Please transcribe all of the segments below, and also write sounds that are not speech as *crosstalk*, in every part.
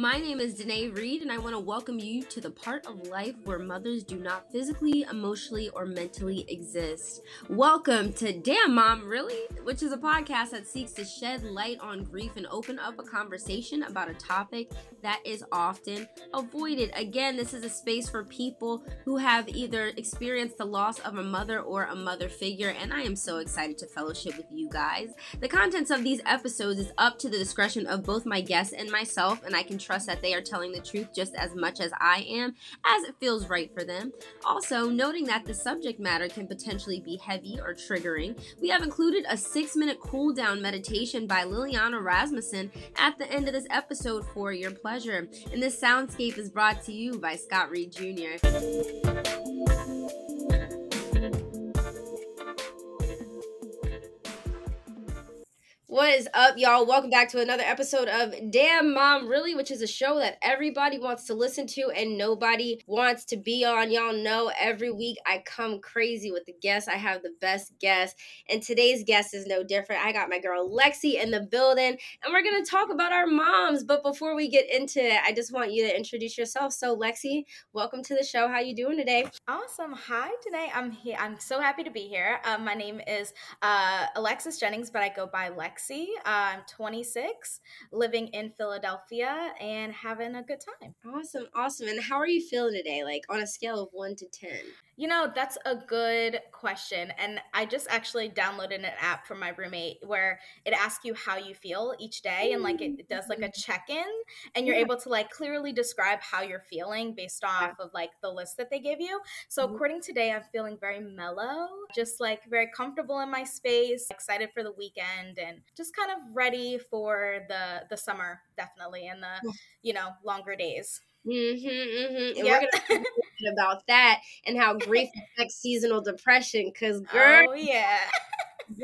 My name is Danae Reid, and I want to welcome you to the part of life where mothers do not physically, emotionally, or mentally exist. Welcome to Damn Mom, Really? Which is a podcast that seeks to shed light on grief and open up a conversation about a topic that is often avoided. Again, this is a space for people who have either experienced the loss of a mother or a mother figure, and I am so excited to fellowship with you guys. The contents of these episodes is up to the discretion of both my guests and myself, and I can trust that they are telling the truth just as much as I am, as it feels right for them. Also, noting that the subject matter can potentially be heavy or triggering, we have included a six minute cool down meditation by Liliana Rasmussen at the end of this episode for your pleasure. And this soundscape is brought to you by Scott Reid Jr. What is up, y'all? Welcome back to another episode of Damn Mom Really, which is a show that everybody wants to listen to and nobody wants to be on. Y'all know every week I come crazy with the guests. I have the best guests, and today's guest is no different. I got my girl Lexi in the building, and we're gonna talk about our moms. But before we get into it, I just want you to introduce yourself. So, Lexi, welcome to the show. How you doing today? Awesome. Hi, today I'm here. I'm so happy to be here. Um, my name is uh, Alexis Jennings, but I go by Lexi. Lexi. I'm 26, living in Philadelphia and having a good time. Awesome, awesome. And how are you feeling today? Like on a scale of one to 10? You know, that's a good question. And I just actually downloaded an app from my roommate where it asks you how you feel each day and like it, does like a check-in and you're yeah. able to like clearly describe how you're feeling based off yeah. of like the list that they give you. So mm-hmm. according today, I'm feeling very mellow, just like very comfortable in my space, excited for the weekend and just kind of ready for the the summer definitely and the, you know, longer days. Mm-hmm, mm-hmm. And *laughs* about that and how grief *laughs* affects seasonal depression. Cause girl, oh yeah,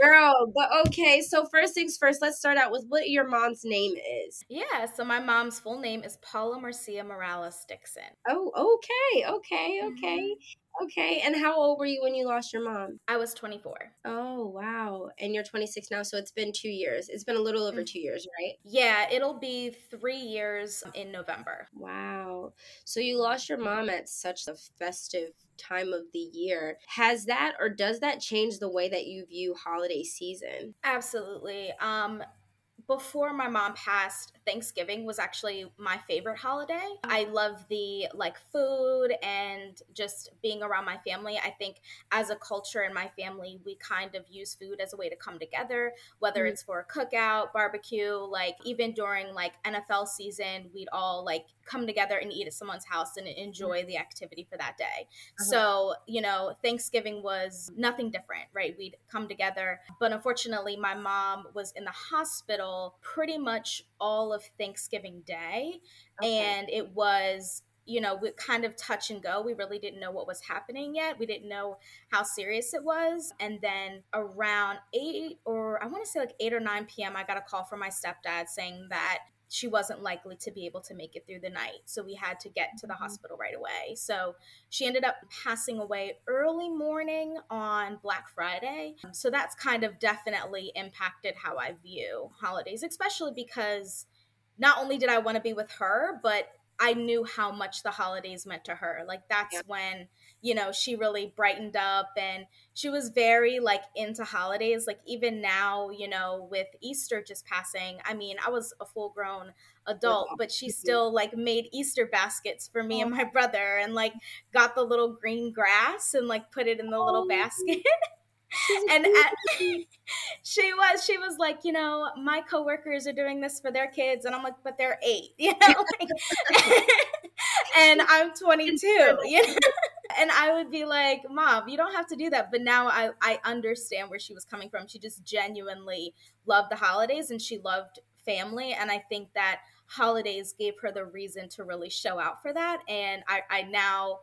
girl. But okay, so first things first, let's start out with what your mom's name is. Yeah, so my mom's full name is Paula Marcia Morales Dixon. Oh, okay, okay, okay. Mm-hmm. Okay. And how old were you when you lost your mom? I was 24. Oh, wow. And you're 26 now, so it's been two years. It's been a little over mm. two years, right? Yeah, it'll be three years in November. Wow. So you lost your mom at such a festive time of the year. Has that or does that change the way that you view holiday season? Absolutely. Um, before my mom passed, Thanksgiving was actually my favorite holiday. I love the like food and just being around my family. I think as a culture in my family, we kind of use food as a way to come together, whether mm-hmm. it's for a cookout, barbecue, like even during like NFL season, we'd all like come together and eat at someone's house and enjoy the activity for that day. Uh-huh. So, you know, Thanksgiving was nothing different, right? We'd come together. But unfortunately, my mom was in the hospital pretty much all of Thanksgiving Day. Okay. And it was you know, we kind of touch and go. We really didn't know what was happening yet. We didn't know how serious it was. And then around eight or I want to say like eight or 9 p.m., I got a call from my stepdad saying that she wasn't likely to be able to make it through the night. So we had to get to the mm-hmm. hospital right away. So she ended up passing away early morning on Black Friday. So that's kind of definitely impacted how I view holidays, especially because not only did I want to be with her, but I knew how much the holidays meant to her. Like that's yeah. when, you know, she really brightened up and she was very like into holidays. Like even now, you know, with Easter just passing, I mean, I was a full grown adult, but she still like made Easter baskets for me and oh. my brother and like got the little green grass and like put it in the little oh. basket. *laughs* and at, *laughs* she was she was like you know my coworkers are doing this for their kids and i'm like but they're eight *laughs* you know like, *laughs* and i'm 22 you know? And i would be like mom you don't have to do that but now i i understand where she was coming from. She just genuinely loved the holidays and she loved family and i think that holidays gave her the reason to really show out for that and i i now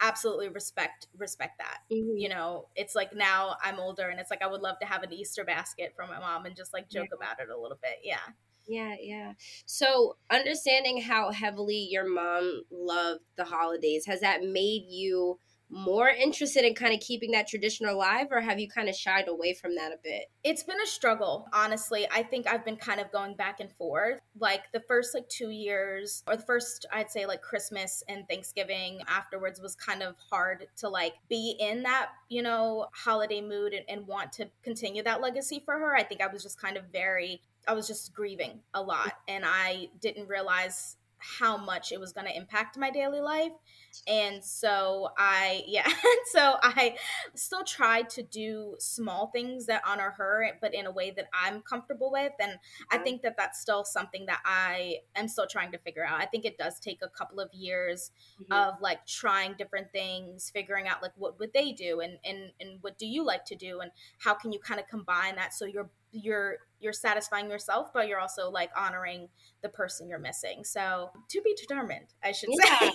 absolutely respect respect that mm-hmm. you know it's like now i'm older and it's like i would love to have an easter basket from my mom and just like joke yeah. about it a little bit yeah yeah yeah so understanding how heavily your mom loved the holidays has that made you more interested in kind of keeping that tradition alive or have you kind of shied away from that a bit? It's been a struggle honestly. I think i've been kind of going back and forth. Like the first like two years or the first i'd say like christmas and thanksgiving afterwards was kind of hard to like be in that you know holiday mood and, and want to continue that legacy for her. I think i was just kind of very i was just grieving a lot and i didn't realize how much it was going to impact my daily life. And so i *laughs* yeah so i still try to do small things that honor her but in a way that i'm comfortable with. And i think that that's still something that i am still trying to figure out. I think it does take a couple of years mm-hmm. of like trying different things figuring out like what would they do and and and what do you like to do and how can you kind of combine that so you're you're you're satisfying yourself but you're also like honoring the person you're missing. So to be determined i should yeah, say.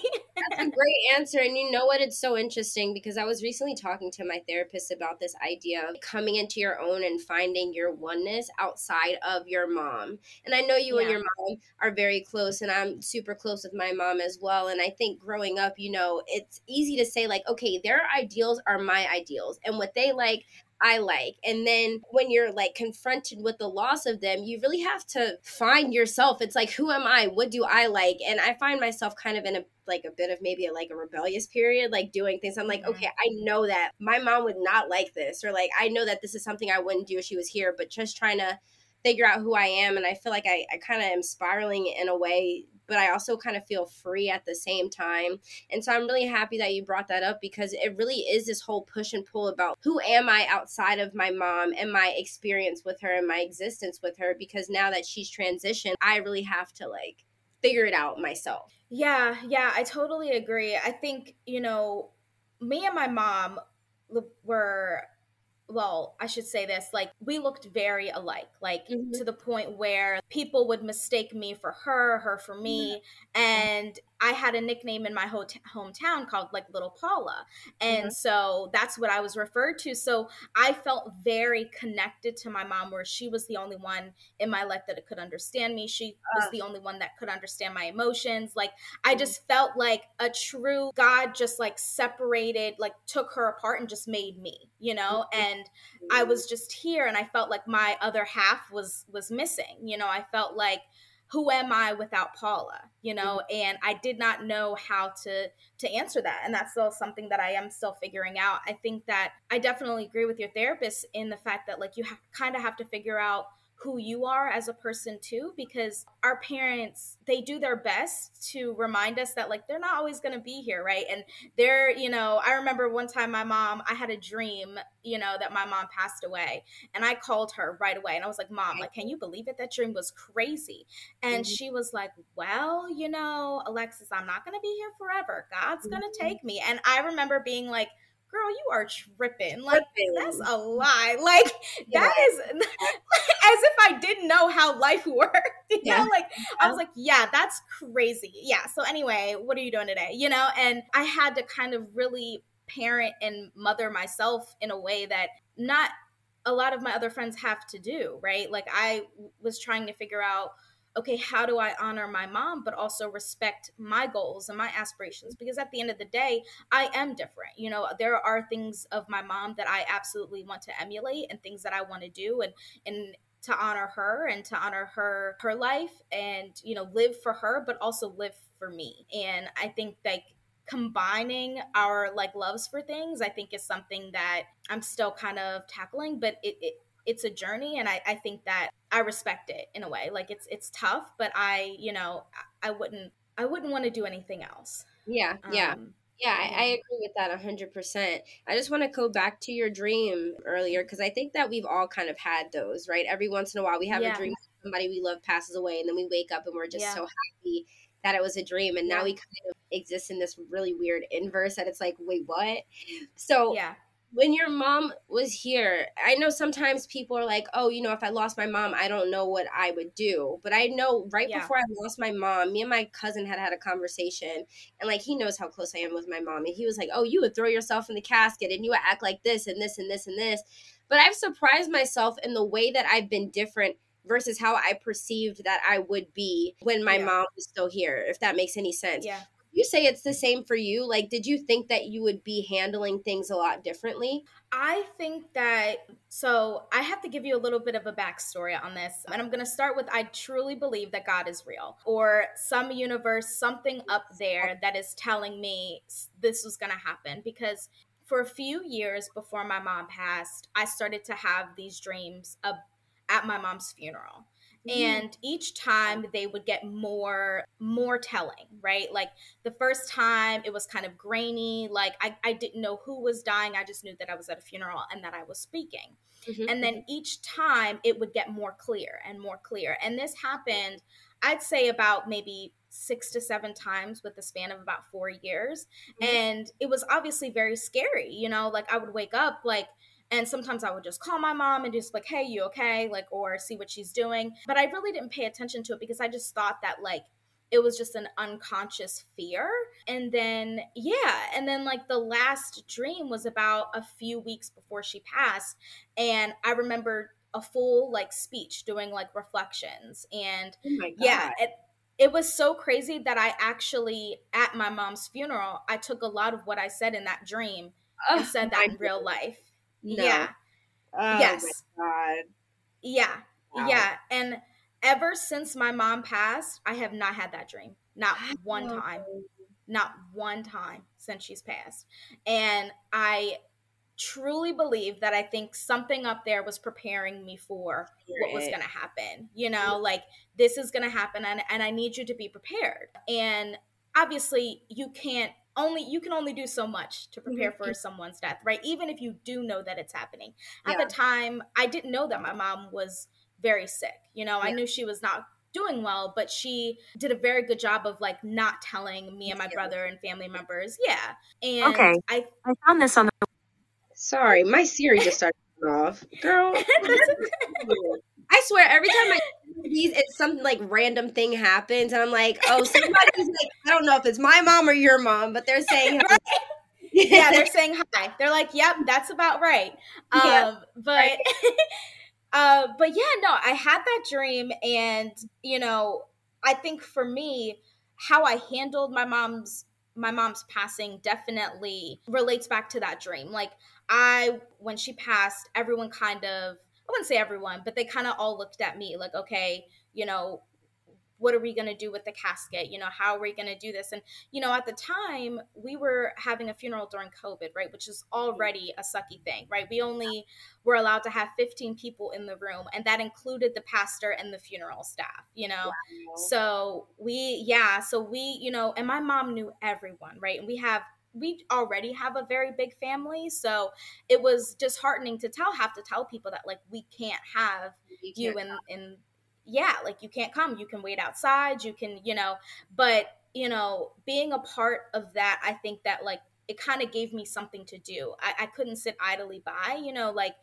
that's a *laughs* great answer and you know what? It's so interesting because i was recently talking to my therapist about this idea of coming into your own and finding your oneness outside of your mom. And i know you yeah. and your mom are very close and i'm super close with my mom as well and i think growing up you know it's easy to say like okay their ideals are my ideals and what they like I like. And then when you're like confronted with the loss of them, you really have to find yourself. It's like, who am I? What do I like? And I find myself kind of in a like a bit of maybe a, like a rebellious period, like doing things. I'm like, mm-hmm. okay, I know that my mom would not like this, or like I know that this is something I wouldn't do if she was here, but just trying to figure out who I am. And I feel like I, I kind of am spiraling in a way but I also kind of feel free at the same time. And so I'm really happy that you brought that up because it really is this whole push and pull about who am I outside of my mom and my experience with her and my existence with her because now that she's transitioned, I really have to like figure it out myself. Yeah, yeah, I totally agree. I think, you know, me and my mom were well, I should say this, like we looked very alike, like mm-hmm. to the point where people would mistake me for her, her for me. Mm-hmm. And I had a nickname in my hot- hometown called like Little Paula. And mm-hmm. so that's what I was referred to. So I felt very connected to my mom, where she was the only one in my life that could understand me. She was the only one that could understand my emotions. Like I mm-hmm. just felt like a true God just like separated, like took her apart and just made me, you know? Mm-hmm. And I was just here and I felt like my other half was was missing. You know, I felt like who am I without Paula? You know, mm-hmm. and I did not know how to to answer that. And that's still something that I am still figuring out. I think that I definitely agree with your therapist in the fact that like you have kind of have to figure out who you are as a person too because our parents they do their best to remind us that like they're not always going to be here right? And they're you know i remember one time my mom i had a dream you know that my mom passed away and i called her right away and i was like mom like can you believe it? That dream was crazy. And mm-hmm. she was like well you know alexis i'm not going to be here forever. God's going to mm-hmm. take me. And i remember being like girl, you are tripping. Like tripping. that's a lie. Like yeah. that is *laughs* as if I didn't know how life *laughs* worked. You yeah. know, like I was like, yeah, that's crazy. Yeah. So anyway, what are you doing today? You know, and I had to kind of really parent and mother myself in a way that not a lot of my other friends have to do, right? Like I was trying to figure out okay, how do I honor my mom, but also respect my goals and my aspirations? Because at the end of the day, I am different. You know, there are things of my mom that I absolutely want to emulate and things that I want to do and and to honor her and to honor her her life and you know live for her but also live for me and i think like combining our like loves for things i think is something that i'm still kind of tackling but it, it it's a journey and I, I think that I respect it in a way. Like it's it's tough, but I, you know, I wouldn't I wouldn't want to do anything else. Yeah, yeah. Um, yeah, I, I, agree with that 100%. I just want to go back to your dream earlier because I think that we've all kind of had those, right? Every once in a while, we have yeah. a dream somebody we love passes away, and then we wake up and we're just yeah. so happy that it was a dream. And yeah. now we kind of exist in this really weird inverse that it's like, wait, what? So, yeah when your mom was here, I know sometimes people are like, oh, you know, if I lost my mom, I don't know what I would do. But I know right yeah. before I lost my mom, me and my cousin had had a conversation. And like, he knows how close I am with my mom. And he was like, oh, you would throw yourself in the casket and you would act like this and this and this and this. But I've surprised myself in the way that I've been different versus how I perceived that I would be when my yeah. mom was still here, if that makes any sense. Yeah you say it's the same for you? Like, did you think that you would be handling things a lot differently? I think that, so I have to give you a little bit of a backstory on this. And I'm going to start with I truly believe that God is real, or some universe, something up there that is telling me this was going to happen. Because for a few years before my mom passed, I started to have these dreams of, at my mom's funeral. Mm-hmm. and each time they would get more more telling right like the first time it was kind of grainy like i, I didn't know who was dying i just knew that i was at a funeral and that i was speaking mm-hmm. and then mm-hmm. each time it would get more clear and more clear and this happened i'd say about maybe six to seven times with the span of about four years mm-hmm. and it was obviously very scary you know like i would wake up like and sometimes I would just call my mom and just like, hey, you okay? Like, or see what she's doing. But I really didn't pay attention to it because I just thought that, like, it was just an unconscious fear. And then, yeah. And then, like, the last dream was about a few weeks before she passed. And I remember a full, like, speech doing, like, reflections. And oh yeah, it, it was so crazy that I actually, at my mom's funeral, I took a lot of what I said in that dream oh, and said that in real life. No. Yeah. Oh, yes. God. Yeah. Wow. Yeah. And ever since my mom passed, I have not had that dream. Not one time. Not one time since she's passed. And I truly believe that I think something up there was preparing me for what was going to happen. You know, like this is going to happen and, and I need you to be prepared. And obviously, you can't only you can only do so much to prepare mm-hmm. for someone's death, right? Even if you do know that it's happening. At yeah. the time, I didn't know that my mom was very sick. You know, yeah. I knew she was not doing well, but she did a very good job of like not telling me and my brother and family members. Yeah. And okay. I I found this on the Sorry, my Siri just started off. Girl. *laughs* I swear every time I these, it's some like random thing happens, and I'm like, oh, *laughs* somebody's like, I don't know if it's my mom or your mom, but they're saying. yeah, they're *laughs* saying hi. They're like, "Yep, that's about right." Um, yeah, but, right. *laughs* uh, but yeah, no, I had that dream, and you know, I think for me, how I handled my mom's my mom's passing definitely relates back to that dream. Like I, when she passed, everyone kind of wouldn't say everyone, but they kind of all looked at me like, okay, you know, what are we going to do with the casket? You know, how are we going to do this? And, you know, at the time, we were having a funeral during COVID, right? Which is mm-hmm. already a sucky thing, right? We only were allowed to have 15 people in the room, and that included the pastor and the funeral staff, you know? Wow. So we, yeah, so we, you know, and my mom knew everyone, right? And we have we already have a very big family so it was disheartening to tell have to tell people that like we can't have you, you in in yeah like you can't come you can wait outside you can you know but you know being a part of that i think that like it kind of gave me something to do I, I couldn't sit idly by you know like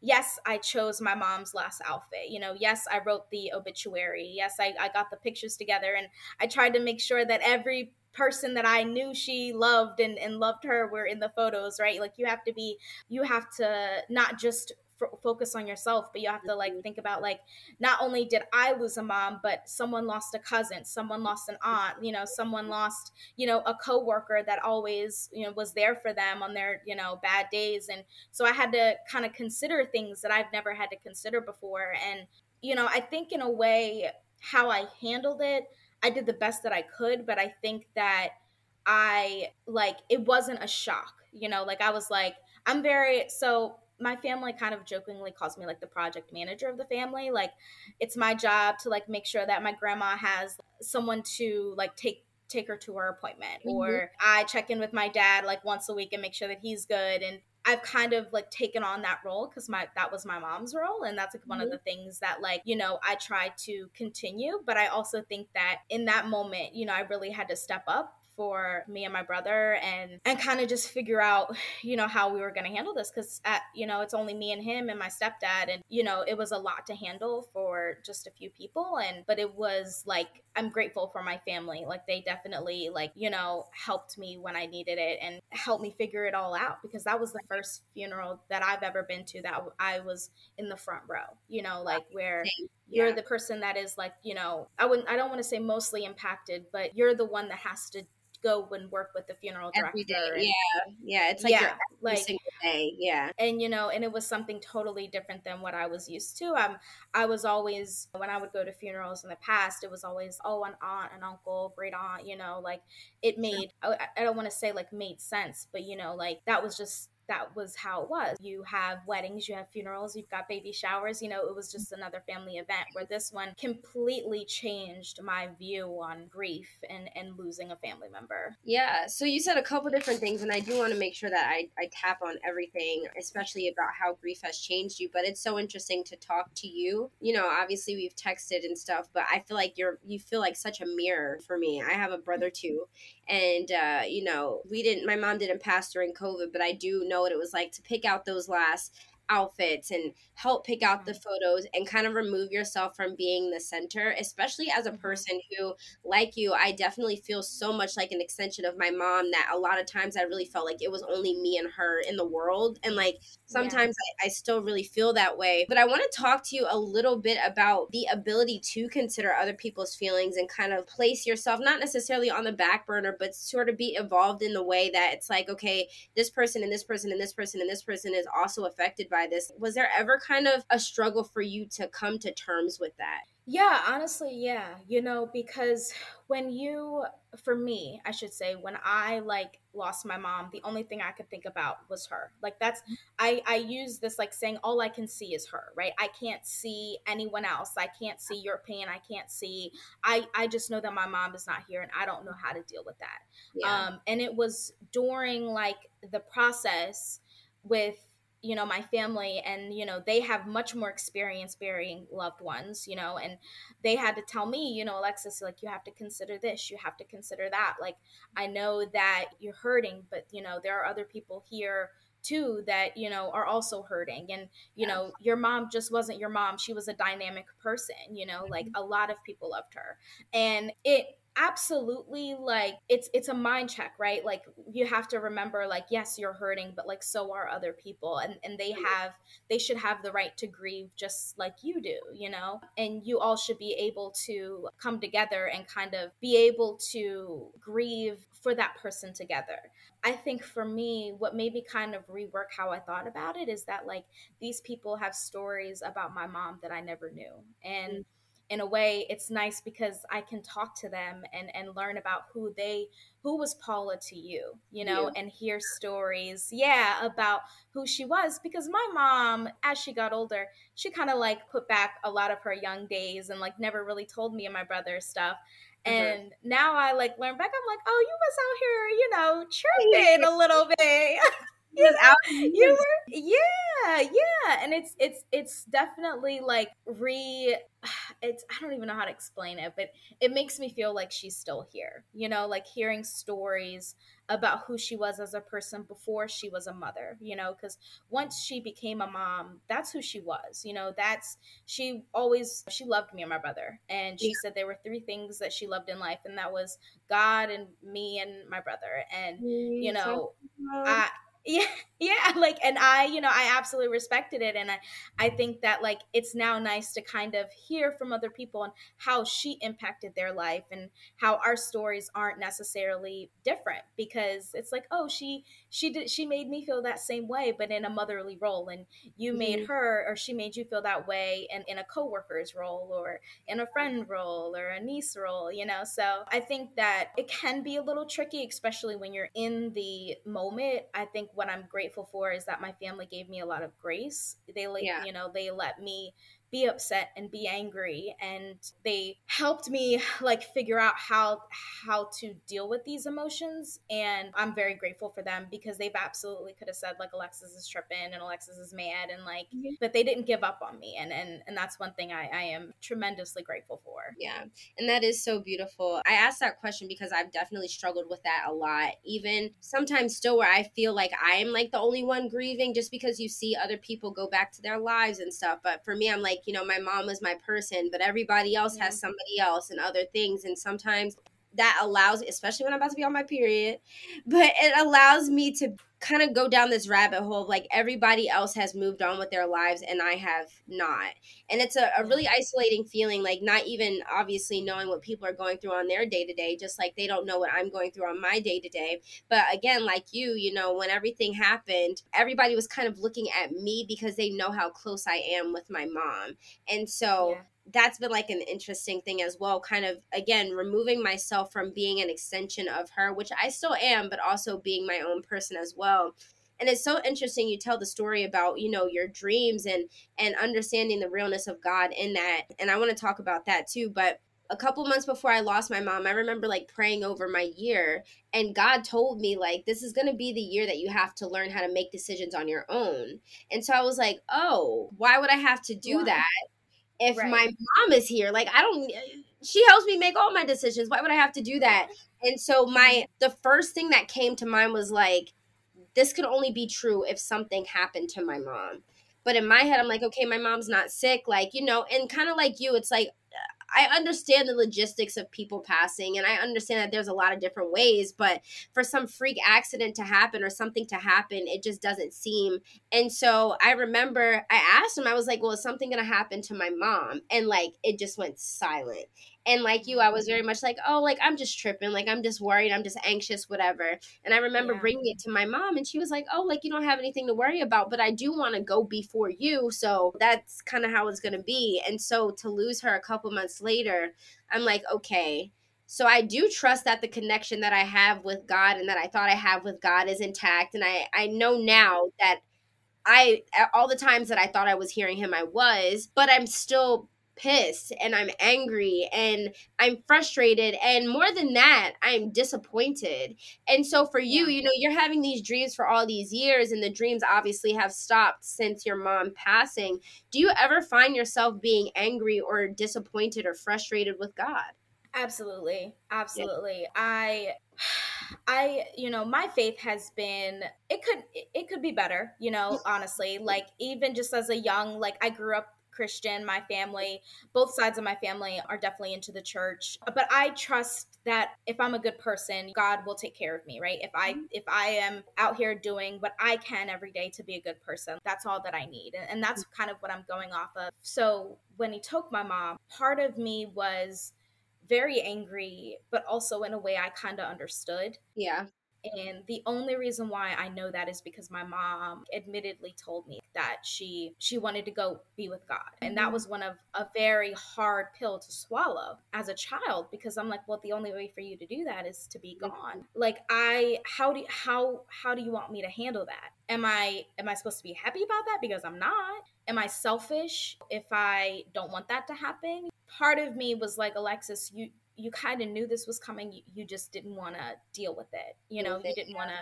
yes, I chose my mom's last outfit. You know, yes, I wrote the obituary. Yes, I, I got the pictures together and I tried to make sure that every person that I knew she loved and, and loved her were in the photos, right? Like you have to be, you have to not just f- focus on yourself, but you have to like mm-hmm. think about like, not only did I lose a mom, but someone lost a cousin, someone lost an aunt, you know, someone lost, you know, a coworker that always, you know, was there for them on their, you know, bad days. And so I had to kind of consider things that I've never had to consider before. And, you know, I think in a way, how I handled it, I did the best that I could, but I think that I like it wasn't a shock, you know, like I was like, I'm very so my family kind of jokingly calls me like the project manager of the family. Like it's my job to like make sure that my grandma has someone to like take take her to her appointment mm-hmm. or I check in with my dad like once a week and make sure that he's good and I've kind of like taken on that role because my that was my mom's role, and that's like one mm-hmm. of the things that like you know I try to continue. But I also think that in that moment, you know, I really had to step up for me and my brother and and kind of just figure out you know how we were going to handle this. Because at you know it's only me and him and my stepdad and you know it was a lot to handle for just a few people and but it was like i'm grateful for my family. Like they definitely like you know helped me when i needed it and helped me figure it all out because that was the first funeral that i've ever been to that i was in the front row you know like where you're yeah. the person that is like you know i wouldn't i don't want to say mostly impacted but you're the one that has to go and work with the funeral director. Every day. and- Yeah. Yeah. It's like yeah, every like single day. Yeah. and you know and it was something totally different than what i was used to um i was always when i would go to funerals in the past it was always oh an aunt an uncle great aunt you know like it made i, I don't want to say like made sense but you know like that was just that was how it was. You have weddings, you have funerals, you've got baby showers. You know, it was just another family event where this one completely changed my view on grief and, and losing a family member. Yeah. So you said a couple different things, and I do want to make sure that I, I tap on everything, especially about how grief has changed you. But it's so interesting to talk to you. You know, obviously we've texted and stuff, but I feel like you're you feel like such a mirror for me. I have a brother too, and uh, you know, we didn't. My mom didn't pass during COVID, but I do know what it was like to pick out those last outfits and help pick out the mm-hmm. photos and kind of remove yourself from being the center, especially as a mm-hmm. person who, like you, I definitely feel so much like an extension of my mom that a lot of times I really felt like it was only me and her in the world. And like sometimes I, I still really feel that way. But I want to talk to you a little bit about the ability to consider other people's feelings and kind of place yourself, not necessarily on the back burner, but sort of be involved in the way that it's like, okay, this person and this person and this person and this person is also affected by this. Was there ever kind of a struggle for you to come to terms with that? Yeah, honestly, yeah. You know, because when you for me, I should say, when I like lost my mom, the only thing I could think about was her. Like that's I I use this like saying all I can see is her, right? I can't see anyone else. I can't see your pain. I can't see I I just know that my mom is not here and I don't know how to deal with that. Yeah. Um and it was during like the process with you know my family and you know they have much more experience burying loved ones you know and they had to tell me you know alexis like you have to consider this you have to consider that like i know that you're hurting but you know there are other people here too that you know are also hurting and you Yeah. know your mom just wasn't your mom she was a dynamic person you know like mm-hmm. a lot of people loved her and it absolutely like it's it's a mind check right? Like you have to remember like yes you're hurting but like so are other people and and they mm-hmm. have they should have the right to grieve just like you do you know? And you all should be able to come together and kind of be able to grieve for that person together. I think for me, what made me kind of rework how I thought about it is that like these people have stories about my mom that I never knew. And mm. In a way, it's nice because I can talk to them and, and learn about who they who was Paula to you, you know, and hear stories, yeah, about who she was. Because my mom, as she got older, she kind of like put back a lot of her young days and like never really told me and my brother stuff. And now I like learn back. I'm like, oh, you was out here, you know, *laughs* chirping a little bit. *laughs* Was out. you were, yeah, yeah. And it's it's it's definitely like re. *sighs* It's I don't even know how to explain it, but it makes me feel like she's still here. You know, like hearing stories about who she was as a person before she was a mother. You know, because once she became a mom, that's who she was. You know, that's she always she loved me and my brother, and she Yeah. said there were three things that she loved in life, and that was God and me and my brother. And you know, I yeah *laughs* yeah like and i you know i absolutely respected it and i i think that like it's now nice to kind of hear from other people and how she impacted their life and how our stories aren't necessarily different because it's like oh she she did she made me feel that same way but in a motherly role and you made mm-hmm. her or she made you feel that way in, in a co-worker's role or in a friend role or a niece role, you know? So I think that it can be a little tricky, especially when you're in the moment. I think what I'm grateful for is that my family gave me a lot of grace. They let, Yeah. you know, they let me be upset and be angry and they helped me like figure out how how to deal with these emotions and i'm very grateful for them because they've absolutely could have said like alexis is tripping and alexis is mad and like Mhm. but they didn't give up on me and and, and that's one thing I, I am tremendously grateful for Yeah, and that is so beautiful. I asked that question because I've definitely struggled with that a lot. Even sometimes still where I feel like I'm like the only one grieving just because you see other people go back to their lives and stuff. But for me, I'm like, you know, my mom was my person, but everybody else has somebody else and other things. And sometimes that allows especially when i'm about to be on my period but it allows me to kind of go down this rabbit hole of like everybody else has moved on with their lives and I have not. And it's a, a really isolating feeling, like not even obviously knowing what people are going through on their day to day, just like they don't know what I'm going through on my day to day. But again, like you, you know, when everything happened, everybody was kind of looking at me because they know how close I am with my mom. And so yeah that's been like an interesting thing as well kind of again removing myself from being an extension of her which i still am but also being my own person as well and it's so interesting you tell the story about you know your dreams and and understanding the realness of god in that and i want to talk about that too but a couple months before I lost my mom, I remember like praying over my year, and God told me, like, this is going to be the year that you have to learn how to make decisions on your own. And so I was like, oh, why would I have to do wow. that? If right. my mom is here like i don't she helps me make all my decisions. Why would i have to do that? And so my mm-hmm. the first thing that came to mind was like this could only be true if something happened to my mom. But in my head i'm like okay my mom's not sick like you know and kind of like you it's like I understand the logistics of people passing and I understand that there's a lot of different ways, but for some freak accident to happen or something to happen, it just doesn't seem. And so I remember I asked him, I was like, well, is something going to happen to my mom? And like, it just went silent. And like you, I was very much like, oh, like I'm just tripping, like I'm just worried, I'm just anxious, whatever. And I remember yeah. bringing it to my mom, and she was like, oh, like you don't have anything to worry about, but I do want to go before you. So that's kind of how it's going to be. And so to lose her a couple months later, I'm like, okay. So I do trust that the connection that I have with God and that I thought I have with God is intact. And I, I know now that I, all the times that I thought I was hearing him, I was, but I'm still pissed and I'm angry and I'm frustrated and more than that I'm disappointed. And so for you, you know, you're having these dreams for all these years and the dreams obviously have stopped since your mom passing. Do you ever find yourself being angry or disappointed or frustrated with God? Absolutely. Absolutely. Yeah. I *sighs* I, you know, my faith has been it could it could be better, you know, honestly. Like even just as a young like I grew up Christian. My family, both sides of my family are definitely into the church. But I trust that if I'm a good person, God will take care of me, right? If I mm-hmm. if I am out here doing what I can every day to be a good person, that's all that I need. And that's kind of what I'm going off of. So when he took my mom, part of me was very angry, but also in a way I kind of understood. Yeah. And the only reason why I know that is because my mom admittedly told me that she she wanted to go be with God. And that mm-hmm. was one of a very hard pill to swallow as a child because I'm like, well, the only way for you to do that is to be gone. Like I how do how how do you want me to handle that? Am I am I supposed to be happy about that because I'm not? Am I selfish if I don't want that to happen? Part of me was like, Alexis, you you kind of knew this was coming you, you just didn't want to deal with it you know you didn't want to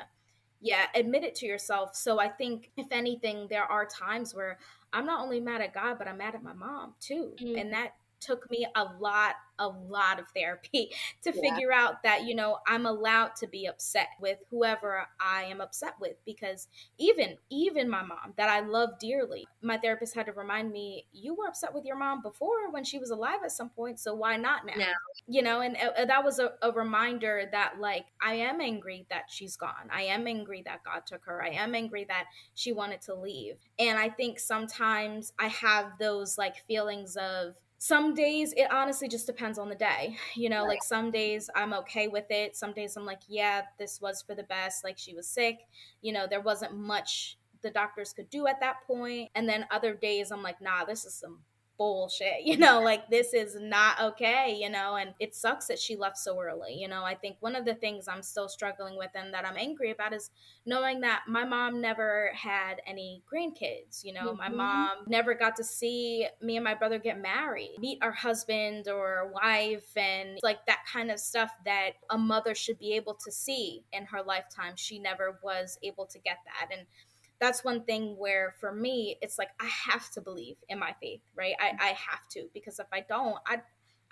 yeah admit it to yourself so i think if anything there are times where i'm not only mad at god but i'm mad at my mom too mm-hmm. and that took me a lot a lot of therapy *laughs* to yeah. figure out that you know I'm allowed to be upset with whoever I am upset with because even even my mom that I love dearly my therapist had to remind me you were upset with your mom before when she was alive at some point so why not now, now. you know and uh, that was a, a reminder that like I am angry that she's gone I am angry that God took her I am angry that she wanted to leave and I think sometimes I have those like feelings of some days it honestly just depends on the day you know right. like some days i'm okay with it some days i'm like yeah this was for the best like she was sick you know there wasn't much the doctors could do at that point. point and then other days i'm like nah this is some bullshit *laughs* you know like this is not okay you know and it sucks that she left so early you know. I think one of the things i'm still struggling with and that i'm angry about is knowing that my mom never had any grandkids you know. Mm-hmm. my mom never got to see me and my brother get married meet our husband or wife and like that kind of stuff that a mother should be able to see in her lifetime. She never was able to get that and that's one thing where for me it's like i have to believe in my faith right i, I have to because if i don't i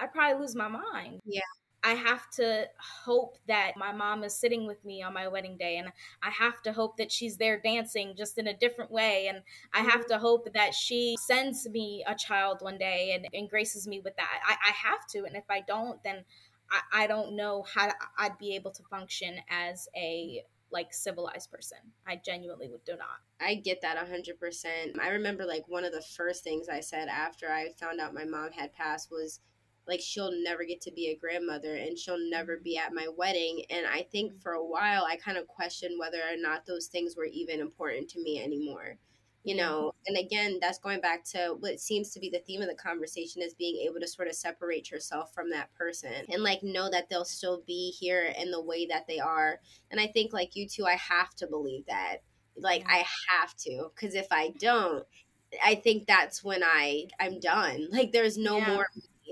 i'd probably lose my mind yeah I have to hope that my mom is sitting with me on my wedding day, and I have to hope that she's there dancing just in a different way. And I have mm-hmm. to hope that she sends me a child one day and, and graces me with that. I, I have to. And if I don't, then I, I don't know how I'd be able to function as a like civilized person. I genuinely would do not. I get that 100%. I remember like one of the first things I said after I found out my mom had passed was like she'll never get to be a grandmother and she'll never mm-hmm. be at my wedding and I think for a while I kind of questioned whether or not those things were even important to me anymore you know and again that's going back to what seems to be the theme of the conversation is being able to sort of separate yourself from that person and like know that they'll still be here in the way that they are and i think like you too i have to believe that like yeah. i have to because if i don't i think that's when i i'm done like there's no yeah. more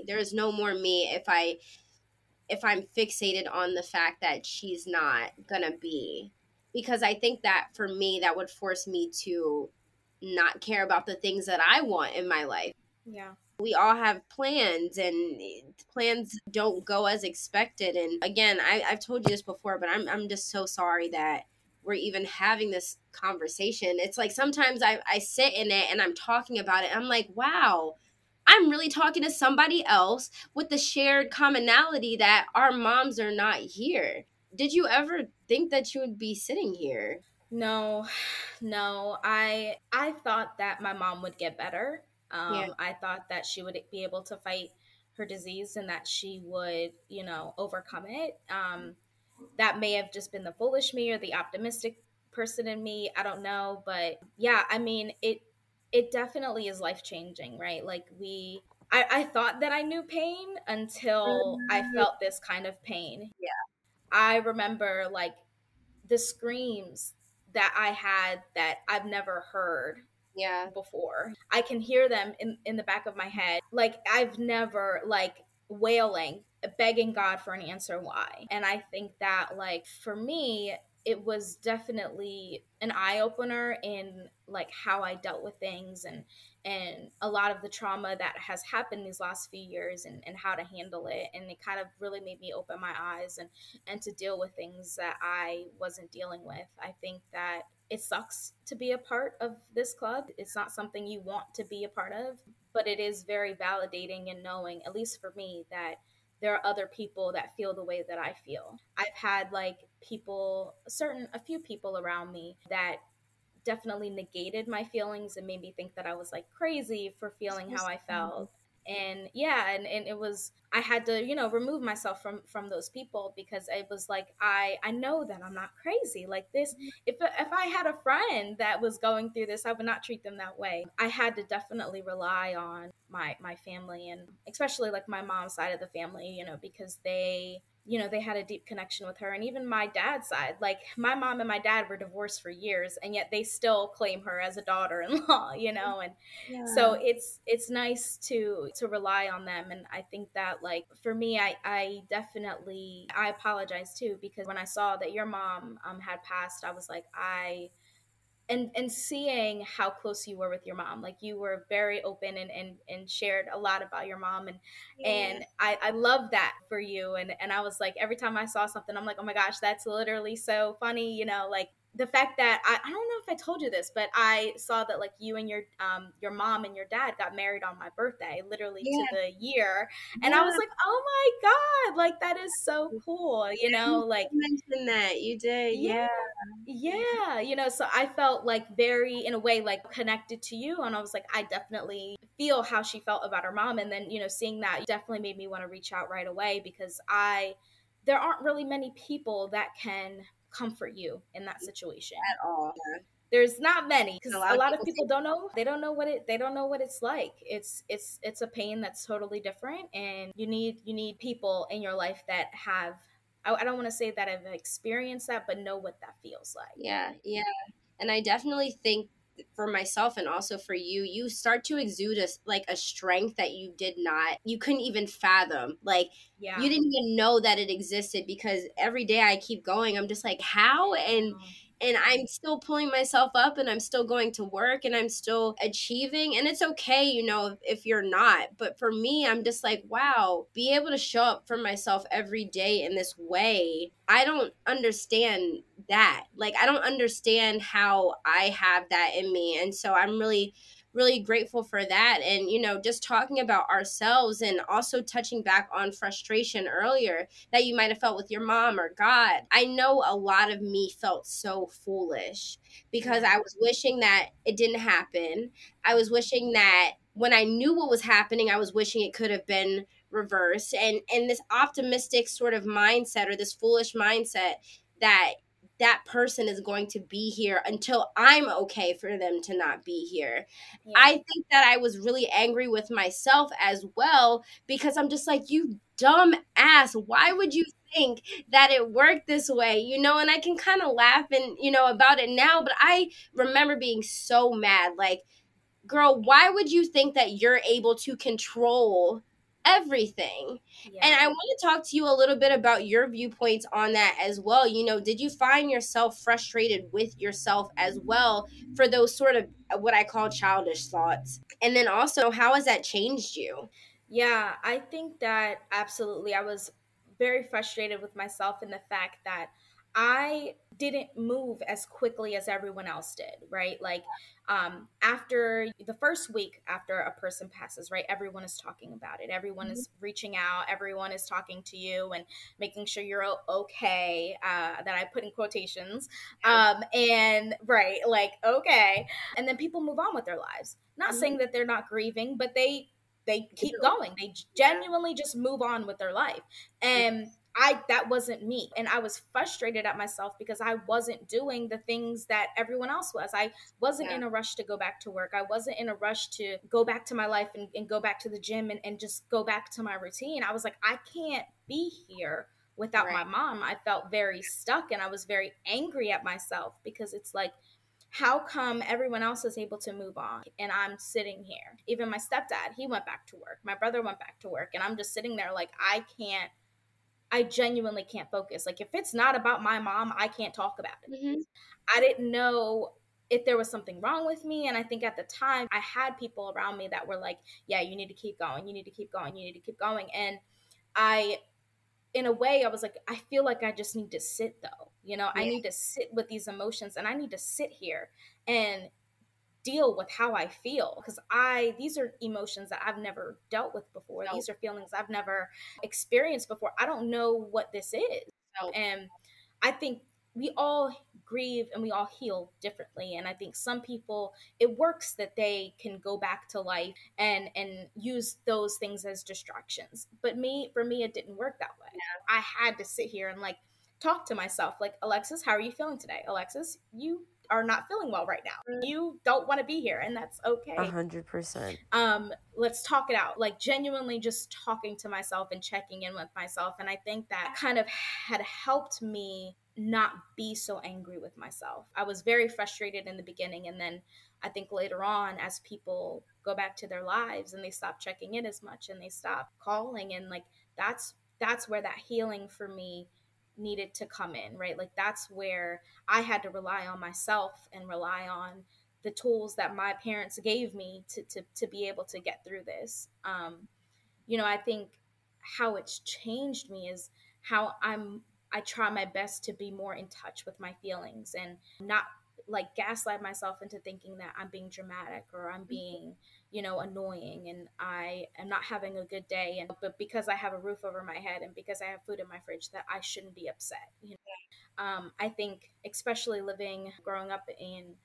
there's no more me if i if i'm fixated on the fact that she's not gonna be because i think that for me that would force me to not care about the things that I want in my life. Yeah. We all have plans and plans don't go as expected. And again, I, have told you this before, but I'm, I'm just so sorry that we're even having this conversation. It's like sometimes I, I sit in it and I'm talking about it. I'm like, wow, I'm really talking to somebody else with the shared commonality that our moms are not here. Did you ever think that you would be sitting here? No, *sighs* no. I I thought that my mom would get better. Um, yeah. I thought that she would be able to fight her disease and that she would, you know, overcome it. Um, that may have just been the foolish me or the optimistic person in me. I don't know, but yeah, I mean, it it definitely is life changing, right? Like we I, I thought that I knew pain until I mm-hmm. felt this kind of pain. Yeah. I remember like the screams that I had that I've never heard yeah before. I can hear them in in the back of my head. Like I've never like wailing, begging God for an answer why. And I think that like for me it was definitely an eye opener in like how I dealt with things and and a lot of the trauma that has happened these last few years and, and how to handle it. And it kind of really made me open my eyes and and to deal with things that i wasn't dealing with. I think that it sucks to be a part of this club. It's not something you want to be a part of but it is very validating in knowing at least for me that there are other people that feel the way that I feel. I've had like people, certain, a few people around me that definitely negated my feelings and made me think that I was like crazy for feeling how I felt. And yeah, and, and it was I had to, you know, remove myself from from those people because it was like I I know that I'm not crazy. Like this mm-hmm. if if I had a friend that was going through this, I would not treat them that way. I had to definitely rely on my my family and especially like my mom's side of the family, you know, because they you know, they had a deep connection with her. And even my dad's side, like my mom and my dad were divorced for years, and yet they still claim her as a daughter-in-law, *laughs* you know. And yeah. so it's it's nice to to rely on them. And I think that like for me, I I definitely I apologize too because when I saw that your mom um, had passed, I was like I and and seeing how close you were with your mom like you were very open and and, and shared a lot about your mom and yeah. and i i love that for you and and i was like every time i saw something i'm like oh my gosh that's literally so funny you know like the fact that I, I don't know if I told you this, but I saw that like you and your um your mom and your dad got married on my birthday, literally yeah. to the year, and yeah. I was like, oh my god, like that is so cool, you know, like you mentioned that you did, yeah. yeah, yeah, you know, so I felt like very in a way like connected to you, and I was like, I definitely feel how she felt about her mom, and then you know, seeing that definitely made me want to reach out right away because I there aren't really many people that can comfort you in that situation at all. There's not many because a lot, a lot of people, people don't know. They don't know what it. They don't know what it's like. It's it's it's a pain that's totally different, and you need you need people in your life that have. I, I don't want to say that I've experienced that, but know what that feels like. Yeah, yeah, and I definitely think for myself and also for you you start to exude a, like a strength that you did not you couldn't even fathom. Like yeah. you didn't even know that it existed because every day i keep going i'm just like how? And oh and I'm still pulling myself up and I'm still going to work and I'm still achieving. And it's okay, you know, if, you're not. But for me, I'm just like, wow, be able to show up for myself every day in this way. I don't understand that. Like, I don't understand how I have that in me. And so I'm really really grateful for that. And, you know, just talking about ourselves and also touching back on frustration earlier that you might have felt with your mom or God. I know a lot of me felt so foolish because I was wishing that it didn't happen. I was wishing that when I knew what was happening, I was wishing it could have been reversed. And and this optimistic sort of mindset or this foolish mindset that that person is going to be here until I'm okay for them to not be here. Yeah. I think that I was really angry with myself as well because I'm just like, you dumb ass. Why would you think that it worked this way? You know, and I can kind of laugh and, you know, about it now, but I remember being so mad. Like, girl, why would you think that you're able to control everything. Yeah. And I want to talk to you a little bit about your viewpoints on that as well. You know, did you find yourself frustrated with yourself as well for those sort of uh, what I call childish thoughts? And then also, how has that changed you? Yeah, I think that absolutely. I was very frustrated with myself in the fact that I didn't move as quickly as everyone else did, right? Like um, after the first week after a person passes, right? Everyone is talking about it. Everyone mm-hmm. is reaching out. Everyone is talking to you and making sure you're okay. Uh, that I put in quotations. Um, and right, like okay, and then people move on with their lives. Not mm-hmm. saying that they're not grieving, but they they keep going. They genuinely just move on with their life. And I that wasn't me and I was frustrated at myself because I wasn't doing the things that everyone else was. I wasn't yeah. in a rush to go back to work. I wasn't in a rush to go back to my life and, and go back to the gym and, and just go back to my routine. I was like, I can't be here without right. my mom. I felt very stuck and I was very angry at myself because it's like how come everyone else is able to move on and I'm sitting here? Even my stepdad, he went back to work. My brother went back to work and I'm just sitting there like I can't I genuinely can't focus. Like if it's not about my mom, I can't talk about it. Mm-hmm. I didn't know if there was something wrong with me and I think at the time I had people around me that were like, "Yeah, you need to keep going. You need to keep going. You need to keep going." And I in a way I was like, I feel like I just need to sit though. You know, yeah. I need to sit with these emotions and I need to sit here and deal with how I feel because I these are emotions that I've never dealt with before. These are feelings I've never experienced before. I don't know what this is. And I think we all grieve and we all heal differently and i think some people it works that they can go back to life and and use those things as distractions but me for me it didn't work that way yeah. i had to sit here and like talk to myself like alexis how are you feeling today alexis you are not feeling well right now. You don't want to be here, and that's okay. A hundred percent. Um, let's talk it out. Like genuinely, just talking to myself and checking in with myself, and I think that kind of had helped me not be so angry with myself. I was very frustrated in the beginning, and then I think later on, as people go back to their lives and they stop checking in as much and they stop calling, and like that's that's where that healing for me needed to come in, right? Like that's where I had to rely on myself and rely on the tools that my parents gave me to to, to be able to get through this. Um, you know, I think how it's changed me is how I'm I try my best to be more in touch with my feelings and not like gaslight myself into thinking that I'm being dramatic or I'm being you know annoying and i am not having a good day and but because i have a roof over my head and because i have food in my fridge that i shouldn't be upset you know um, i think especially living growing up in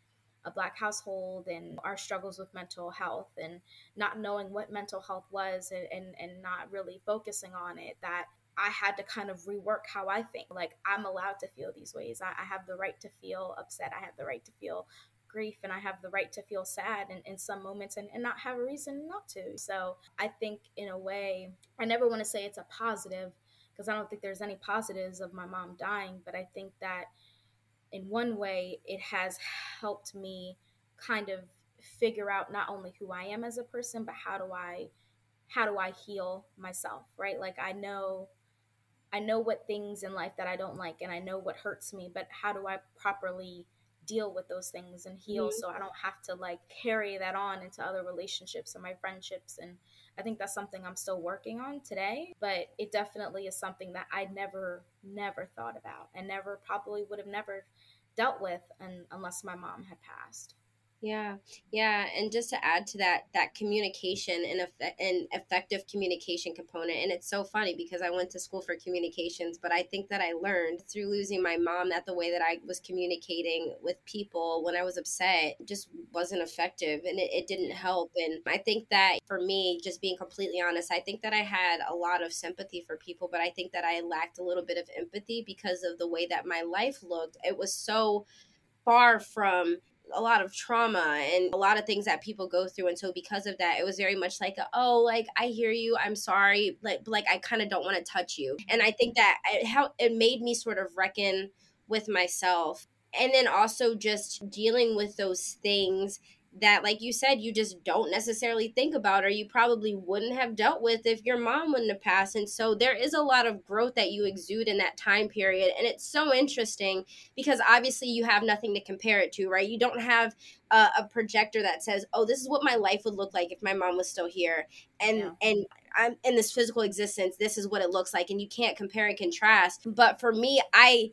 a black household and our struggles with mental health and not knowing what mental health was and, and, and not really focusing on it that I had to kind of rework how I think. Like, I'm allowed to feel these ways. I, I, have the right to feel upset. I have the right to feel grief and I have the right to feel sad in, in some moments and, and not have a reason not to. So I think, in a way, I never want to say it's a positive because I don't think there's any positives of my mom dying, but I think that in one way it has helped me kind of figure out not only who I am as a person, but how do I how do I heal myself, right? Like I know I know what things in life that I don't like and I know what hurts me, but how do I properly deal with those things and heal mm-hmm. so I don't have to like carry that on into other relationships and my friendships and I think that's something I'm still working on today, but it definitely is something that I never never thought about and never probably would have never dealt with and, unless my mom had passed. Yeah, yeah, and just to add to that, that communication and eff- and effective communication component, and it's so funny because I went to school for communications, but I think that I learned through losing my mom that the way that I was communicating with people when I was upset just wasn't effective, and it, it didn't help. And I think that for me, just being completely honest, I think that I had a lot of sympathy for people, but I think that I lacked a little bit of empathy because of the way that my life looked. It was so far from a lot of trauma and a lot of things that people go through and so because of that it was very much like oh like i hear you i'm sorry like like i kind of don't want to touch you. And i think that it, how it made me sort of reckon with myself. And then also just dealing with those things that like you said you just don't necessarily think about or you probably wouldn't have dealt with if your mom wouldn't have passed. And so there is a lot of growth that you exude in that time period. And it's so interesting because obviously you have nothing to compare it to right? You don't have a, a projector that says oh this is what my life would look like if my mom was still here. And yeah. and i'm in this physical existence this is what it looks like. And you can't compare and contrast. But for me i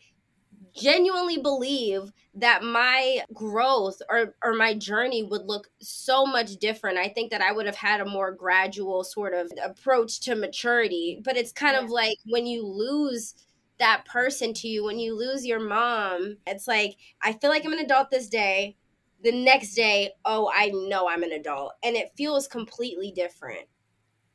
genuinely believe that my growth or or my journey would look so much different. I think that I would have had a more gradual sort of approach to maturity. But it's kind yeah. of like when you lose that person to you, when you lose your mom, it's like I feel like I'm an adult this day. The next day, oh, I know I'm an adult. And it feels completely different.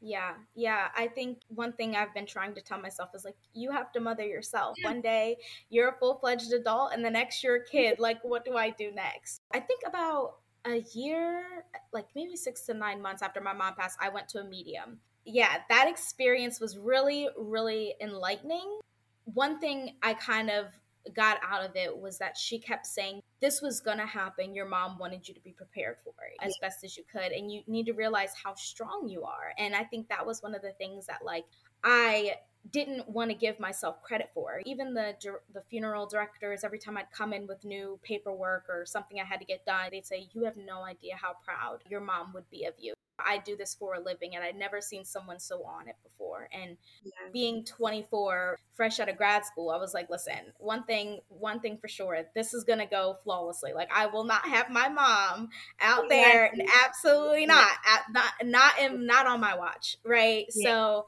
Yeah, yeah. I think one thing I've been trying to tell myself is like, you have to mother yourself. One day you're a full fledged adult, and the next you're a kid. Like, what do I do next? I think about a year, like maybe six to nine months after my mom passed, I went to a medium. Yeah, that experience was really, really enlightening. One thing I kind of got out of it was that she kept saying this was going to happen your mom wanted you to be prepared for it as best as you could and you need to realize how strong you are and i think that was one of the things that like i didn't want to give myself credit for. Even the the funeral directors every time i'd come in with new paperwork or something i had to get done they'd say you have no idea how proud your mom would be of you I do this for a living and I'd never seen someone so on it before. And yeah. being 24, fresh out of grad school, I was like, listen, one thing, one thing for sure, this is gonna go flawlessly. Like I will not have my mom out there, absolutely not, at, not, not, in, not on my watch, right? Yeah. So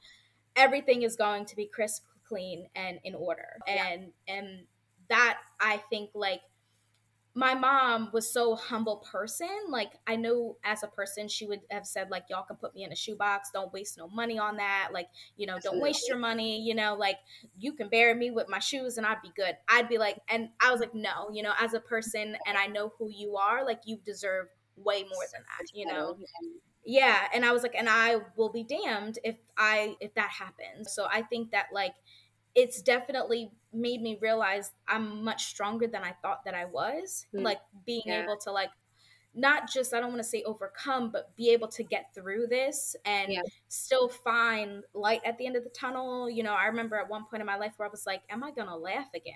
everything is going to be crisp, clean, and in order. And and that I think like my mom was so humble person like i know as a person she would have said like y'all can put me in a shoebox don't waste no money on that like you know don't waste your money you know like you can bury me with my shoes and i'd be good. I'd be like and i was like no you know as a person and i know who you are like you deserve way more than that you know? *laughs* Yeah and i was like and i will be damned if i if that happens. So i think that like it's definitely made me realize I'm much stronger than I thought that I was. Mm. Like being yeah. able to like not just I don't want to say overcome, but be able to get through this and yeah. still find light at the end of the tunnel. You know, I remember at one point in my life where I was like, Am I gonna laugh again?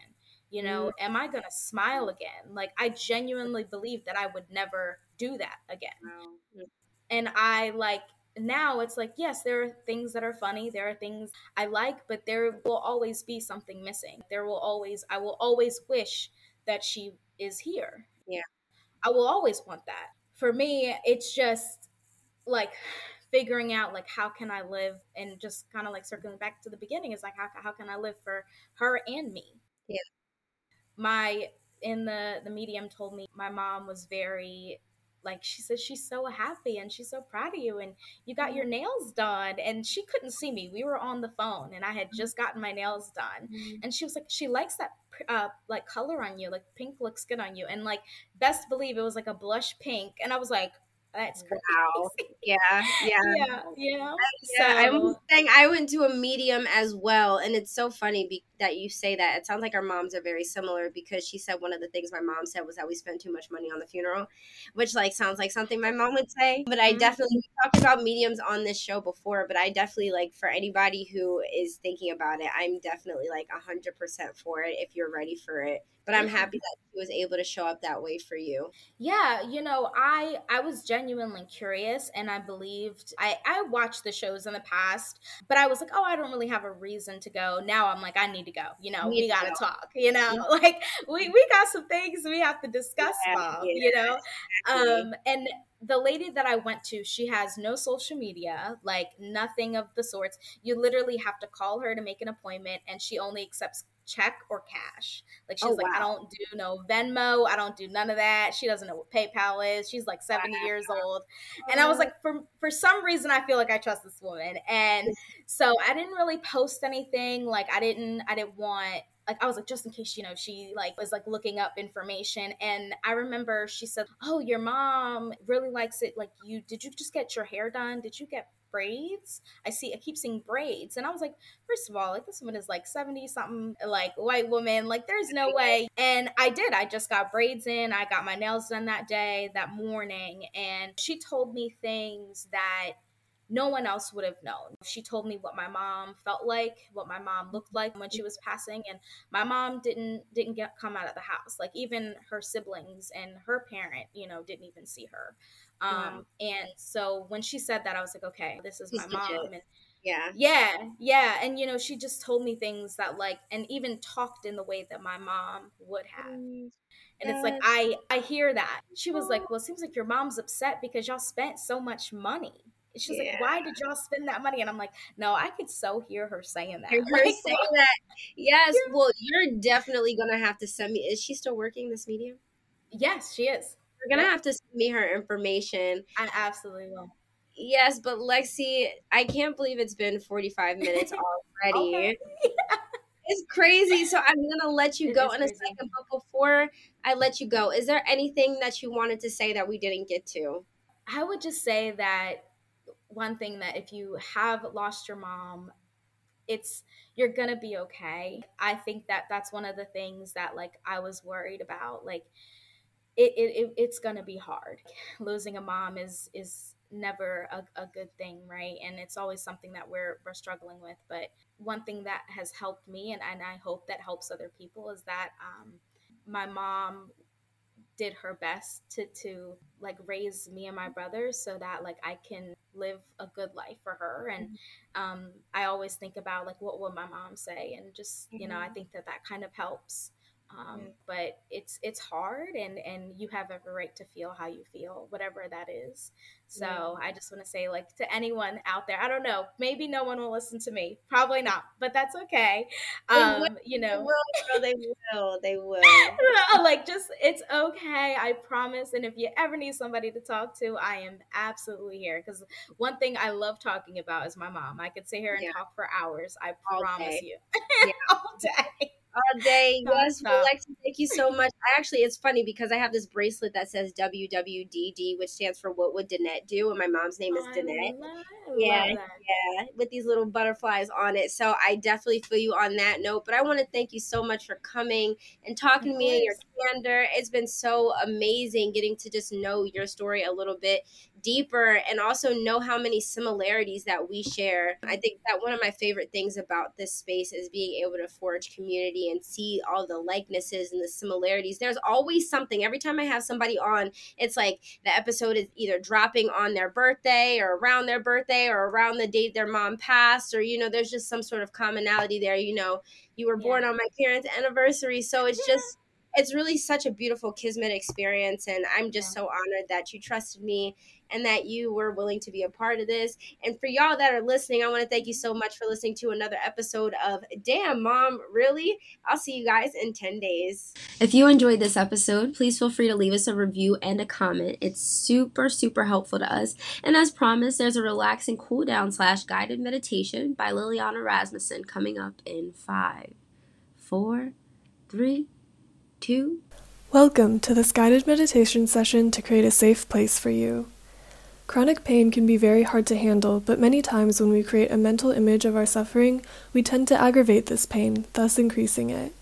You know, mm. am I gonna smile again? Like I genuinely believe that I would never do that again. Wow. And I like now it's like yes there are things that are funny there are things i like but there will always be something missing. There will always i will always wish that she is here. Yeah. I will always want that. For me it's just like figuring out like how can i live and just kind of like circling back to the beginning is like how, how can i live for her and me? Yeah. My in the the medium told me my mom was very like she says she's so happy and she's so proud of you and you got your mm-hmm. nails done and she couldn't see me we were on the phone and i had mm-hmm. just gotten my nails done mm-hmm. and she was like she likes that uh, like color on you like pink looks good on you and like best believe it was like a blush pink and i was like that's crazy. Wow. *laughs* Yeah. Yeah. Yeah. You know? Yeah. So, I was saying I went to a medium as well. And it's so funny be- that you say that. It sounds like our moms are very similar because she said one of the things my mom said was that we spent too much money on the funeral, which like sounds like something my mom would say. But I mm-hmm. definitely talked about mediums on this show before, but I definitely like for anybody who is thinking about it, I'm definitely like a hundred percent for it if you're ready for it but i'm happy that he was able to show up that way for you yeah you know i i was genuinely curious and i believed i i watched the shows in the past but i was like oh i don't really have a reason to go now i'm like i need to go. You know, we got to talk. You know, *laughs* like we we got some things we have to discuss, yeah, Mom. Yeah, you know, exactly. um, and the lady that I went to, she has no social media, like nothing of the sorts. You literally have to call her to make an appointment, and she only accepts check or cash. Like she's oh, like, wow. I don't do no Venmo. I don't do none of that. She doesn't know what PayPal is. She's like 70 wow. years old. And I was uh-huh. like, for for some reason I feel like I trust this woman. And so I didn't really post anything. Like I didn't I didn't want like I was like just in case you know she like was like looking up information and I remember she said, "Oh, your mom really likes it like you did you just get your hair done? Did you get braids. I see, I keep seeing braids. And I was like, first of all, like this woman is like 70 something, like white woman. Like there's no *laughs* way. And I did. I just got braids in. I got my nails done that day, that morning. And she told me things that no one else would have known. She told me what my mom felt like, what my mom looked like when she was passing, and my mom didn't didn't get come out of the house. Like even her siblings and her parent, you know, didn't even see her. Um, wow. and so when she said that, I was like, okay, this is my mom. And yeah. Yeah. Yeah. And, you know, she just told me things that, like, and even talked in the way that my mom would have. Mm. And it's like I I hear that. She was like, "Well, it seems like your mom's upset because y'all spent so much money." She's yeah. like, "Why did y'all spend that money?" And I'm like, "No, I could so hear her saying that." Hear *laughs* her like, saying that. Yes. Well, you're definitely gonna have to send me. Is she still working this medium? Yes, she is. You're gonna have to send me her information. I absolutely will. Yes, but Lexi, I can't believe it's been 45 minutes *laughs* already. okay. *laughs* It's crazy. So I'm gonna let you it go in a second. But before I let you go, is there anything that you wanted to say that we didn't get to? I would just say that one thing that if you have lost your mom, it's you're gonna be okay. I think that that's one of the things that like I was worried about. Like it, it, it's gonna be hard. Losing a mom is is never a, a good thing, right? And it's always something that we're we're struggling with. But one thing that has helped me, and, and I hope that helps other people, is that um, my mom did her best to to like raise me and my brothers so that like I can live a good life for her and mm-hmm. um, I always think about like what would my mom say and just you know I mm-hmm. think that that kind of helps um, but it's it's hard and and you have every right to feel how you feel whatever that is. So yeah. i just want to say like to anyone out there i don't know maybe no one will listen to me probably not but that's okay. Um you know. they will, they will *laughs* they will. Like just it's okay i promise and if you ever need somebody to talk to i am absolutely here. Because one thing i love talking about is my mom. I could sit here and yeah. talk for hours i promise you. Yeah. *laughs* all day all day. *laughs* yes, Alexi, thank you so much. I actually, it's funny because I have this bracelet that says WWDD, which stands for What Would Danette Do? And my mom's name is oh, Danette. yeah, yeah, with these little butterflies on it. So I definitely feel you on that note. But I want to thank you so much for coming and talking to me and your candor. It's been so amazing getting to just know your story a little bit deeper and also know how many similarities that we share. I think that one of my favorite things about this space is being able to forge community and see all the likenesses and the similarities. There's always something. Every time I have somebody on, it's like the episode is either dropping on their birthday or around their birthday or around the date their mom passed, or, you know, there's just some sort of commonality there. You know, you were born yeah. on my parents' anniversary. So it's just it's really such a beautiful kismet experience and i'm just yeah. so honored that you trusted me and that you were willing to be a part of this. And for y'all that are listening, I want to thank you so much for listening to another episode of Damn Mom, Really? I'll see you guys in 10 days. If you enjoyed this episode, please feel free to leave us a review and a comment. It's super, super helpful to us. And as promised, there's a relaxing cool down slash guided meditation by Liliana Rasmussen coming up in five, four, three, two. Welcome to this guided meditation session to create a safe place for you. Chronic pain can be very hard to handle, but many times when we create a mental image of our suffering, we tend to aggravate this pain, thus increasing it.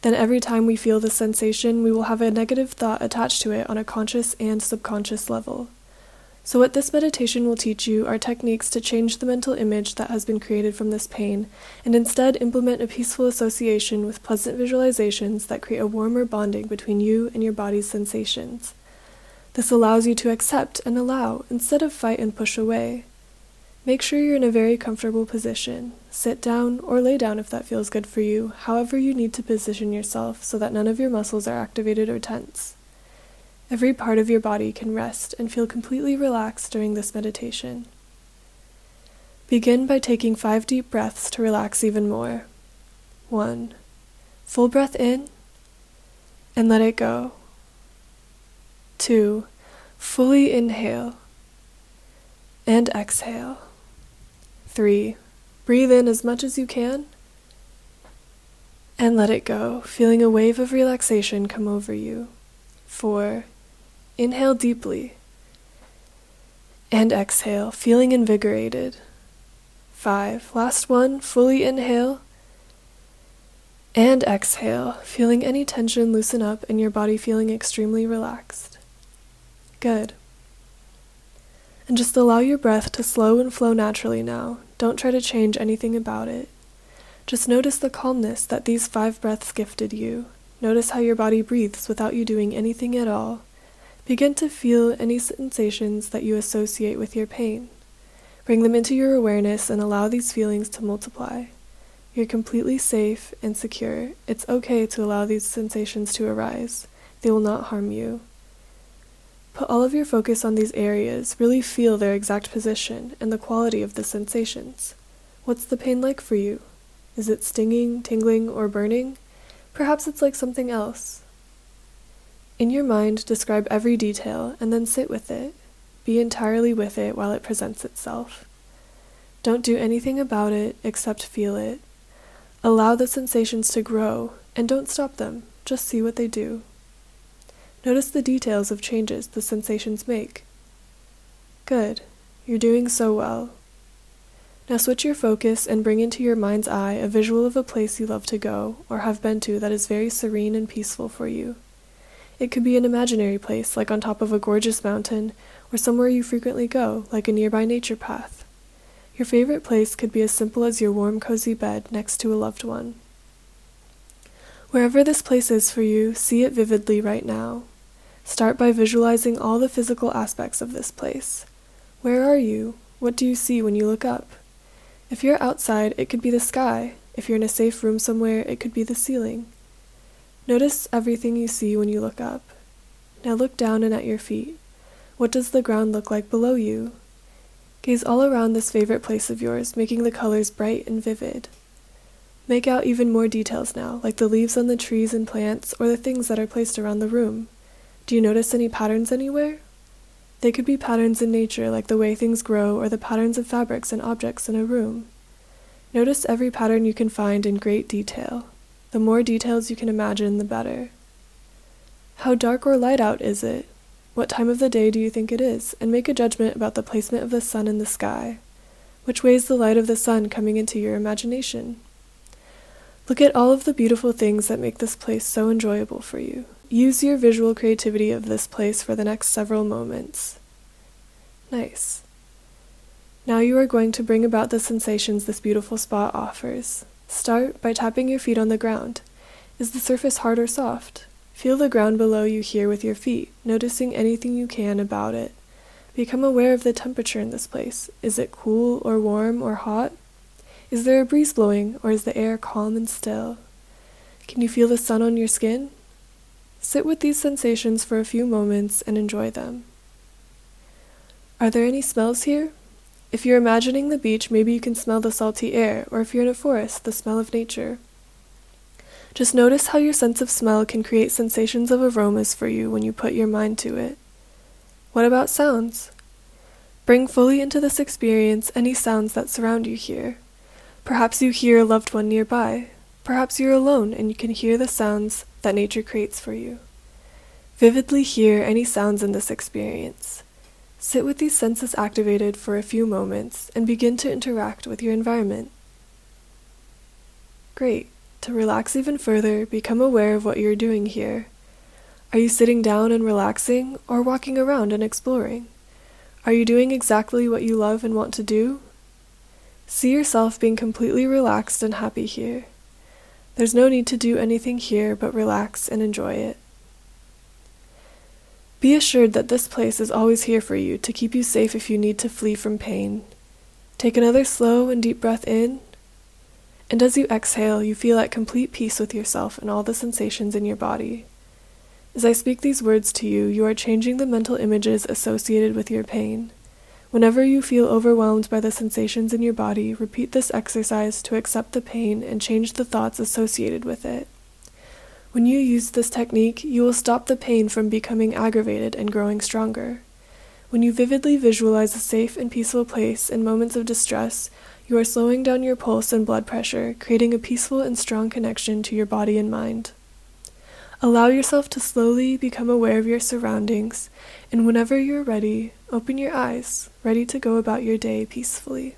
Then every time we feel this sensation, we will have a negative thought attached to it on a conscious and subconscious level. So, what this meditation will teach you are techniques to change the mental image that has been created from this pain, and instead implement a peaceful association with pleasant visualizations that create a warmer bonding between you and your body's sensations. This allows you to accept and allow instead of fight and push away. Make sure you're in a very comfortable position. Sit down or lay down if that feels good for you, however, you need to position yourself so that none of your muscles are activated or tense. Every part of your body can rest and feel completely relaxed during this meditation. Begin by taking five deep breaths to relax even more. One, full breath in and let it go. Two, fully inhale and exhale. Three, breathe in as much as you can and let it go, feeling a wave of relaxation come over you. Four, inhale deeply and exhale, feeling invigorated. Five, last one, fully inhale and exhale, feeling any tension loosen up and your body feeling extremely relaxed. Good. And just allow your breath to slow and flow naturally now. Don't try to change anything about it. Just notice the calmness that these five breaths gifted you. Notice how your body breathes without you doing anything at all. Begin to feel any sensations that you associate with your pain. Bring them into your awareness and allow these feelings to multiply. You're completely safe and secure. It's okay to allow these sensations to arise. They will not harm you. Put all of your focus on these areas, really feel their exact position and the quality of the sensations. What's the pain like for you? Is it stinging, tingling, or burning? Perhaps it's like something else. In your mind, describe every detail and then sit with it. Be entirely with it while it presents itself. Don't do anything about it except feel it. Allow the sensations to grow and don't stop them, just see what they do. Notice the details of changes the sensations make. Good. You're doing so well. Now switch your focus and bring into your mind's eye a visual of a place you love to go or have been to that is very serene and peaceful for you. It could be an imaginary place, like on top of a gorgeous mountain, or somewhere you frequently go, like a nearby nature path. Your favorite place could be as simple as your warm, cozy bed next to a loved one. Wherever this place is for you, see it vividly right now. Start by visualizing all the physical aspects of this place. Where are you? What do you see when you look up? If you're outside, it could be the sky. If you're in a safe room somewhere, it could be the ceiling. Notice everything you see when you look up. Now look down and at your feet. What does the ground look like below you? Gaze all around this favorite place of yours, making the colors bright and vivid. Make out even more details now, like the leaves on the trees and plants, or the things that are placed around the room. Do you notice any patterns anywhere? They could be patterns in nature, like the way things grow, or the patterns of fabrics and objects in a room. Notice every pattern you can find in great detail. The more details you can imagine, the better. How dark or light out is it? What time of the day do you think it is? And make a judgment about the placement of the sun in the sky. Which way is the light of the sun coming into your imagination? Look at all of the beautiful things that make this place so enjoyable for you. Use your visual creativity of this place for the next several moments. Nice. Now you are going to bring about the sensations this beautiful spot offers. Start by tapping your feet on the ground. Is the surface hard or soft? Feel the ground below you here with your feet, noticing anything you can about it. Become aware of the temperature in this place. Is it cool or warm or hot? Is there a breeze blowing or is the air calm and still? Can you feel the sun on your skin? Sit with these sensations for a few moments and enjoy them. Are there any smells here? If you're imagining the beach, maybe you can smell the salty air, or if you're in a forest, the smell of nature. Just notice how your sense of smell can create sensations of aromas for you when you put your mind to it. What about sounds? Bring fully into this experience any sounds that surround you here. Perhaps you hear a loved one nearby. Perhaps you're alone and you can hear the sounds that nature creates for you. Vividly hear any sounds in this experience. Sit with these senses activated for a few moments and begin to interact with your environment. Great. To relax even further, become aware of what you're doing here. Are you sitting down and relaxing or walking around and exploring? Are you doing exactly what you love and want to do? See yourself being completely relaxed and happy here. There's no need to do anything here but relax and enjoy it. Be assured that this place is always here for you to keep you safe if you need to flee from pain. Take another slow and deep breath in. And as you exhale, you feel at complete peace with yourself and all the sensations in your body. As I speak these words to you, you are changing the mental images associated with your pain. Whenever you feel overwhelmed by the sensations in your body, repeat this exercise to accept the pain and change the thoughts associated with it. When you use this technique, you will stop the pain from becoming aggravated and growing stronger. When you vividly visualize a safe and peaceful place in moments of distress, you are slowing down your pulse and blood pressure, creating a peaceful and strong connection to your body and mind. Allow yourself to slowly become aware of your surroundings, and whenever you're ready, open your eyes, ready to go about your day peacefully.